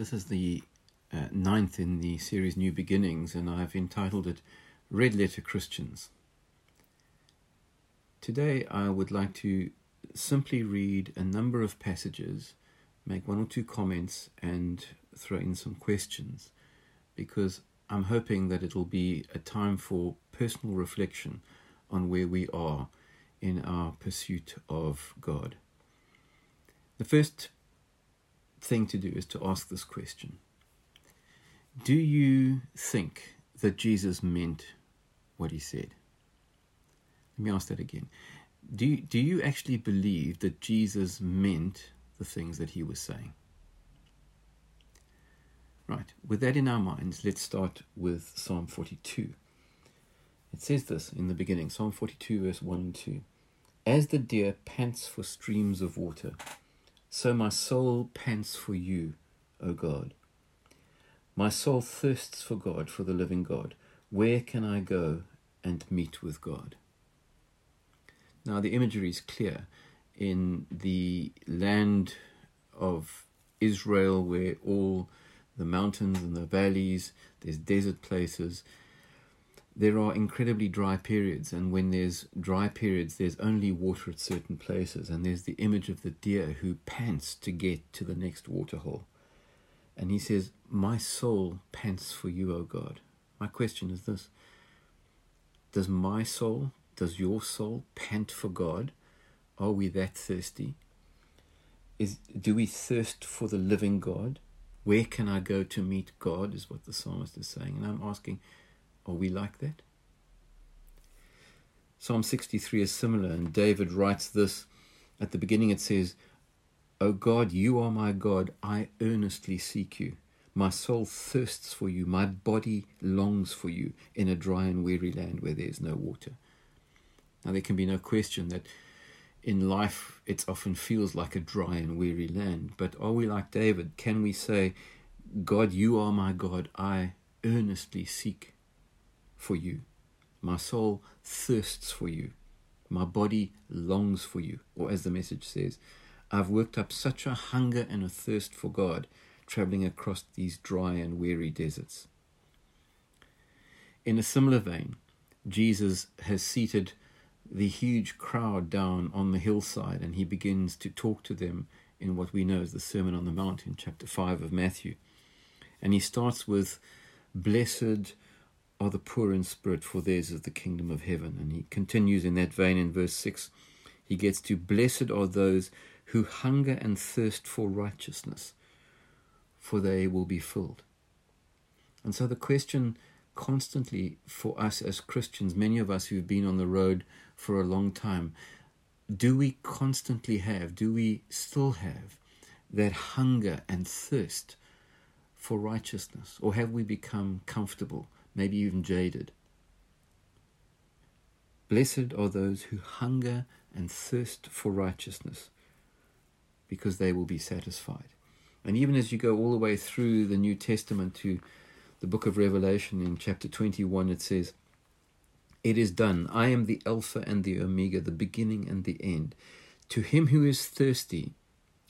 This is the uh, ninth in the series New Beginnings, and I've entitled it Red Letter Christians. Today, I would like to simply read a number of passages, make one or two comments, and throw in some questions because I'm hoping that it'll be a time for personal reflection on where we are in our pursuit of God. The first thing to do is to ask this question Do you think that Jesus meant what he said? Let me ask that again. Do you, do you actually believe that Jesus meant the things that he was saying? Right, with that in our minds, let's start with Psalm 42. It says this in the beginning Psalm 42, verse 1 and 2. As the deer pants for streams of water, so my soul pants for you, O God. My soul thirsts for God, for the living God. Where can I go and meet with God? Now, the imagery is clear. In the land of Israel, where all the mountains and the valleys, there's desert places, there are incredibly dry periods, and when there's dry periods, there's only water at certain places, and there's the image of the deer who pants to get to the next waterhole. And he says, My soul pants for you, O God. My question is this Does my soul, does your soul pant for God? Are we that thirsty? Is, do we thirst for the living God? Where can I go to meet God? Is what the psalmist is saying. And I'm asking, are we like that? Psalm 63 is similar, and David writes this at the beginning. It says, O God, you are my God, I earnestly seek you. My soul thirsts for you, my body longs for you in a dry and weary land where there is no water. Now, there can be no question that in life it often feels like a dry and weary land, but are we like David? Can we say, God, you are my God, I earnestly seek for you. My soul thirsts for you. My body longs for you. Or as the message says, I've worked up such a hunger and a thirst for God, traveling across these dry and weary deserts. In a similar vein, Jesus has seated the huge crowd down on the hillside and he begins to talk to them in what we know as the Sermon on the Mount in chapter 5 of Matthew. And he starts with, Blessed are the poor in spirit, for theirs is the kingdom of heaven. And he continues in that vein in verse 6. He gets to, Blessed are those who hunger and thirst for righteousness, for they will be filled. And so the question constantly for us as Christians, many of us who've been on the road for a long time, do we constantly have, do we still have that hunger and thirst for righteousness? Or have we become comfortable? Maybe even jaded. Blessed are those who hunger and thirst for righteousness, because they will be satisfied. And even as you go all the way through the New Testament to the book of Revelation in chapter 21, it says, It is done. I am the Alpha and the Omega, the beginning and the end. To him who is thirsty,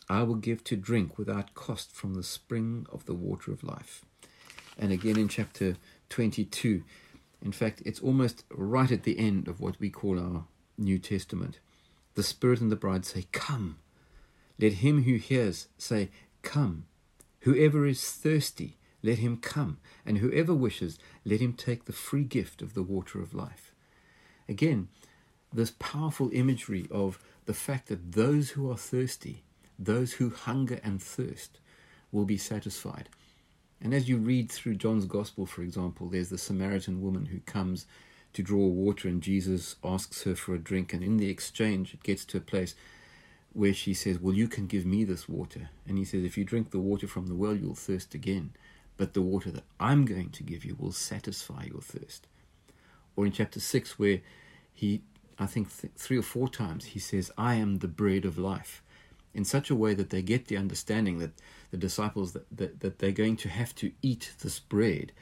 I will give to drink without cost from the spring of the water of life. And again in chapter 22. In fact, it's almost right at the end of what we call our New Testament. The Spirit and the bride say, Come. Let him who hears say, Come. Whoever is thirsty, let him come. And whoever wishes, let him take the free gift of the water of life. Again, this powerful imagery of the fact that those who are thirsty, those who hunger and thirst, will be satisfied. And as you read through John's Gospel, for example, there's the Samaritan woman who comes to draw water, and Jesus asks her for a drink. And in the exchange, it gets to a place where she says, Well, you can give me this water. And he says, If you drink the water from the well, you'll thirst again. But the water that I'm going to give you will satisfy your thirst. Or in chapter 6, where he, I think th- three or four times, he says, I am the bread of life in such a way that they get the understanding that the disciples that, that, that they're going to have to eat this bread,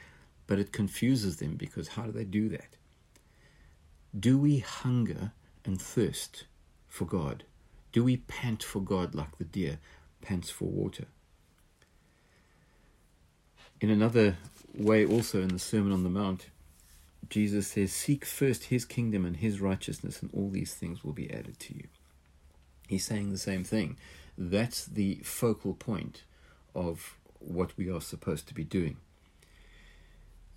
but it confuses them because how do they do that? Do we hunger and thirst for God? Do we pant for God like the deer pants for water? In another way, also in the Sermon on the Mount, Jesus says, Seek first his kingdom and his righteousness, and all these things will be added to you. He's saying the same thing. That's the focal point of what we are supposed to be doing.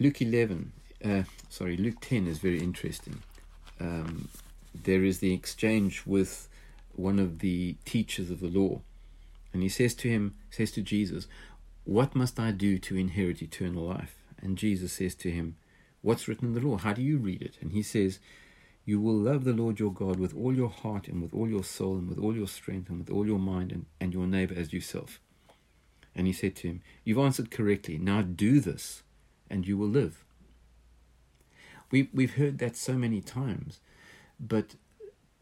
Luke 11, uh, sorry, Luke 10 is very interesting. Um, there is the exchange with one of the teachers of the law, and he says to him, says to Jesus, What must I do to inherit eternal life? And Jesus says to him, What's written in the law? How do you read it? And he says, You will love the Lord your God with all your heart and with all your soul and with all your strength and with all your mind and, and your neighbor as yourself. And he said to him, You've answered correctly. Now do this, and you will live. We, we've heard that so many times, but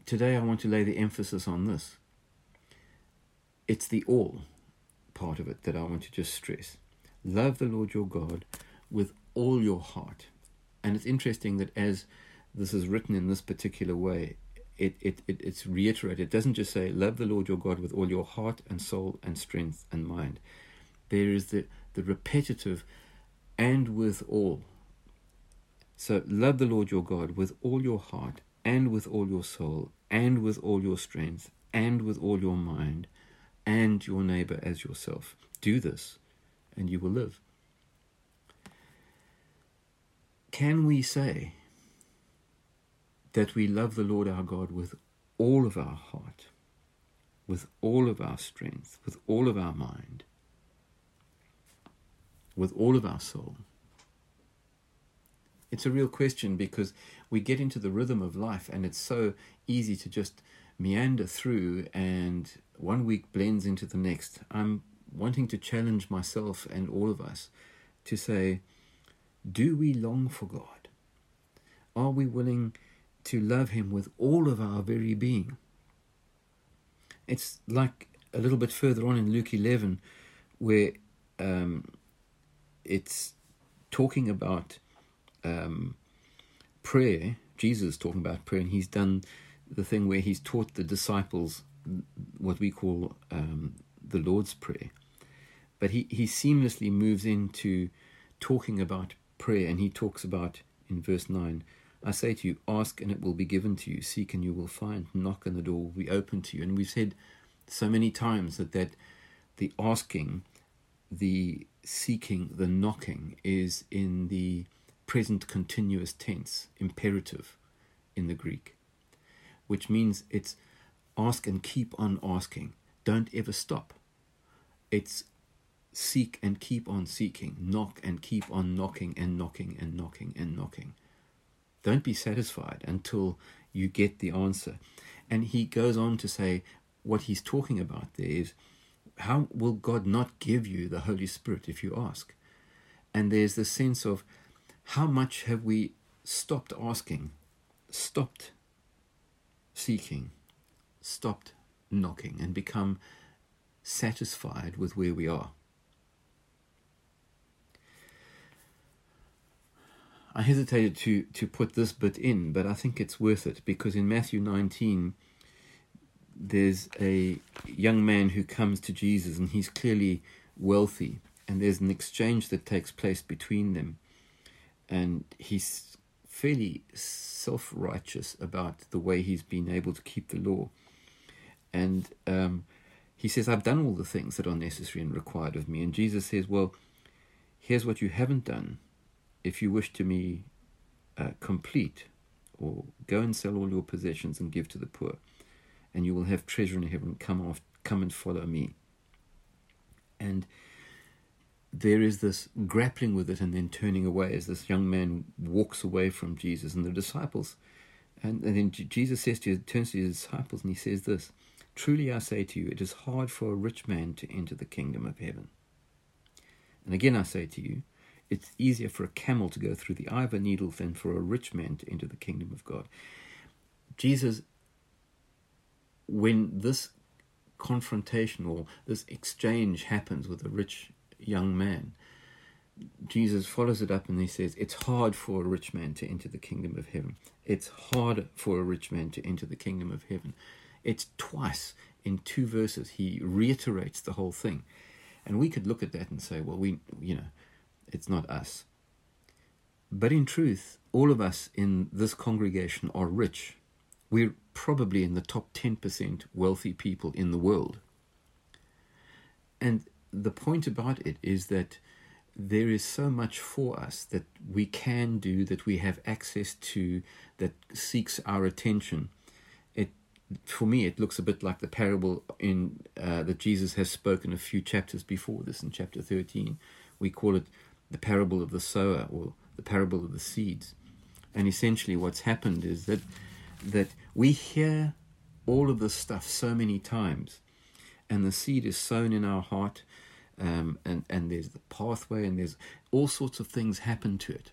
today I want to lay the emphasis on this. It's the all part of it that I want to just stress. Love the Lord your God with all your heart. And it's interesting that as this is written in this particular way, it, it, it, it's reiterated. It doesn't just say, Love the Lord your God with all your heart and soul and strength and mind. There is the, the repetitive and with all. So, love the Lord your God with all your heart and with all your soul and with all your strength and with all your mind and your neighbor as yourself. Do this and you will live. Can we say that we love the Lord our God with all of our heart, with all of our strength, with all of our mind, with all of our soul? It's a real question because we get into the rhythm of life and it's so easy to just meander through and one week blends into the next. I'm wanting to challenge myself and all of us to say, do we long for God? Are we willing to love Him with all of our very being? It's like a little bit further on in Luke 11, where um, it's talking about um, prayer. Jesus talking about prayer, and he's done the thing where he's taught the disciples what we call um, the Lord's Prayer. But he, he seamlessly moves into talking about prayer, and he talks about in verse 9 I say to you, ask and it will be given to you, seek and you will find, knock and the door will be open to you. And we've said so many times that, that the asking, the seeking, the knocking is in the present continuous tense, imperative in the Greek, which means it's ask and keep on asking. Don't ever stop. It's seek and keep on seeking, knock and keep on knocking and knocking and knocking and knocking. Don't be satisfied until you get the answer. And he goes on to say what he's talking about there is how will God not give you the Holy Spirit if you ask? And there's the sense of how much have we stopped asking, stopped seeking, stopped knocking, and become satisfied with where we are. I hesitated to, to put this bit in, but I think it's worth it because in Matthew 19, there's a young man who comes to Jesus and he's clearly wealthy, and there's an exchange that takes place between them. And he's fairly self righteous about the way he's been able to keep the law. And um, he says, I've done all the things that are necessary and required of me. And Jesus says, Well, here's what you haven't done if you wish to be uh, complete, or go and sell all your possessions and give to the poor, and you will have treasure in heaven. Come off, come and follow me. And there is this grappling with it and then turning away as this young man walks away from Jesus and the disciples. And, and then Jesus says to turns to his disciples and he says this Truly I say to you, it is hard for a rich man to enter the kingdom of heaven. And again I say to you, it's easier for a camel to go through the eye of a needle than for a rich man to enter the kingdom of God. Jesus, when this confrontation or this exchange happens with a rich young man, Jesus follows it up and he says, It's hard for a rich man to enter the kingdom of heaven. It's hard for a rich man to enter the kingdom of heaven. It's twice in two verses. He reiterates the whole thing. And we could look at that and say, Well, we, you know, It's not us. But in truth, all of us in this congregation are rich. We're probably in the top 10% wealthy people in the world. And the point about it is that there is so much for us that we can do, that we have access to, that seeks our attention. It, for me, it looks a bit like the parable in uh, that Jesus has spoken a few chapters before this, in chapter thirteen. We call it the parable of the sower or the parable of the seeds. And essentially, what's happened is that that we hear all of this stuff so many times, and the seed is sown in our heart um, and and there's the pathway, and there's all sorts of things happen to it.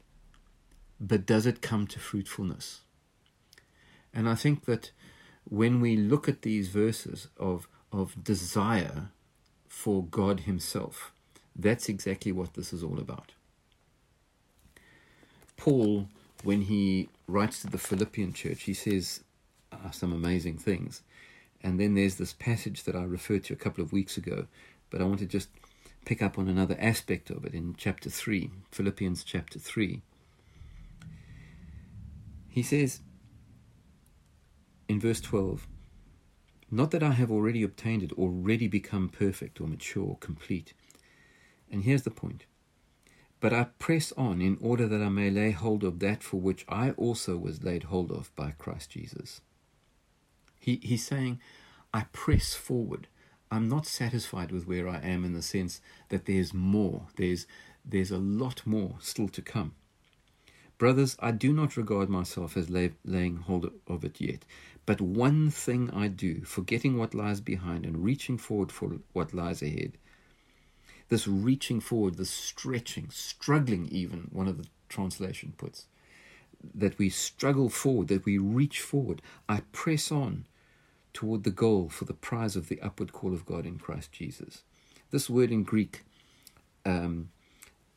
But does it come to fruitfulness? And I think that when we look at these verses of of desire for God Himself, that's exactly what this is all about. Paul, when he writes to the Philippian church, he says uh, some amazing things. And then there's this passage that I referred to a couple of weeks ago, but I want to just pick up on another aspect of it in chapter 3, Philippians chapter 3. He says in verse 12, Not that I have already obtained it, already become perfect or mature, complete. And here's the point. But I press on in order that I may lay hold of that for which I also was laid hold of by Christ Jesus. He, he's saying, I press forward. I'm not satisfied with where I am in the sense that there's more. There's there's a lot more still to come. Brothers, I do not regard myself as lay, laying hold of it yet, but one thing I do, forgetting what lies behind and reaching forward for what lies ahead. This reaching forward, this stretching, struggling, even, one of the translation puts, that we struggle forward, that we reach forward. I press on toward the goal for the prize of the upward call of God in Christ Jesus. This word in Greek um,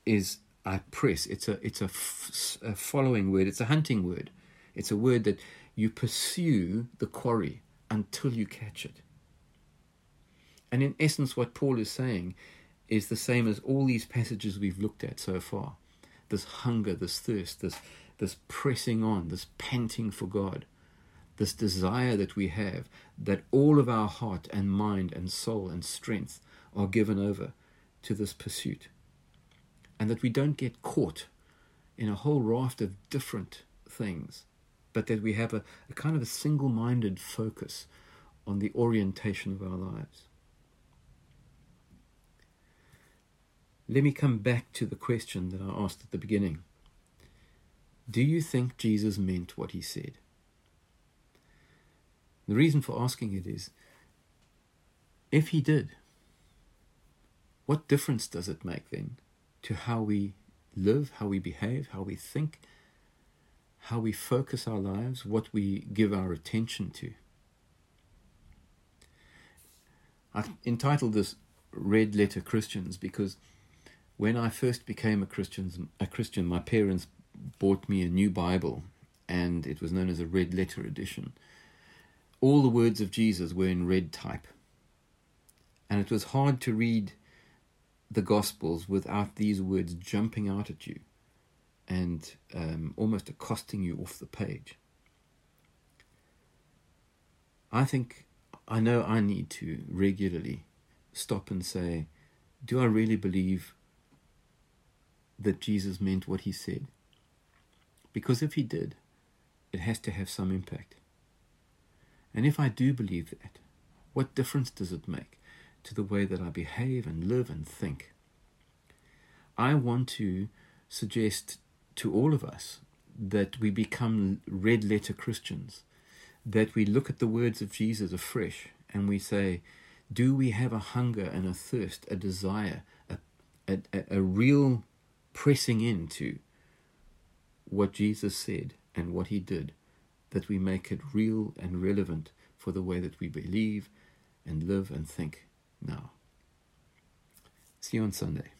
is I press. It's a it's a, f- a following word. It's a hunting word. It's a word that you pursue the quarry until you catch it. And in essence, what Paul is saying is the same as all these passages we've looked at so far. This hunger, this thirst, this this pressing on, this panting for God this desire that we have that all of our heart and mind and soul and strength are given over to this pursuit. And that we don't get caught in a whole raft of different things, but that we have a, a kind of a single minded focus on the orientation of our lives. Let me come back to the question that I asked at the beginning. Do you think Jesus meant what he said? The reason for asking it is if he did, what difference does it make then to how we live, how we behave, how we think, how we focus our lives, what we give our attention to? I entitled this Red Letter Christians because when I first became a Christian, a Christian, my parents bought me a new Bible, and it was known as a Red Letter edition all the words of Jesus were in red type. And it was hard to read the Gospels without these words jumping out at you and um, almost accosting you off the page. I think I know I need to regularly stop and say, Do I really believe that Jesus meant what he said? Because if he did, it has to have some impact. And if I do believe that, what difference does it make to the way that I behave and live and think? I want to suggest to all of us that we become red letter Christians, that we look at the words of Jesus afresh and we say, do we have a hunger and a thirst, a desire, a, a, a real pressing into what Jesus said and what he did? that we make it real and relevant for the way that we believe and live and think now. See you on Sunday.